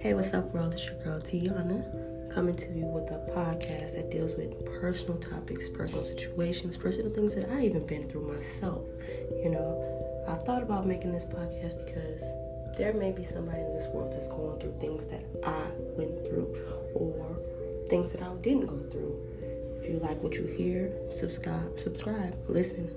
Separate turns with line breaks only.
Hey, what's up, world? It's your girl Tiana coming to you with a podcast that deals with personal topics, personal situations, personal things that I even been through myself. You know, I thought about making this podcast because there may be somebody in this world that's going through things that I went through or things that I didn't go through. If you like what you hear, subscribe, subscribe, listen,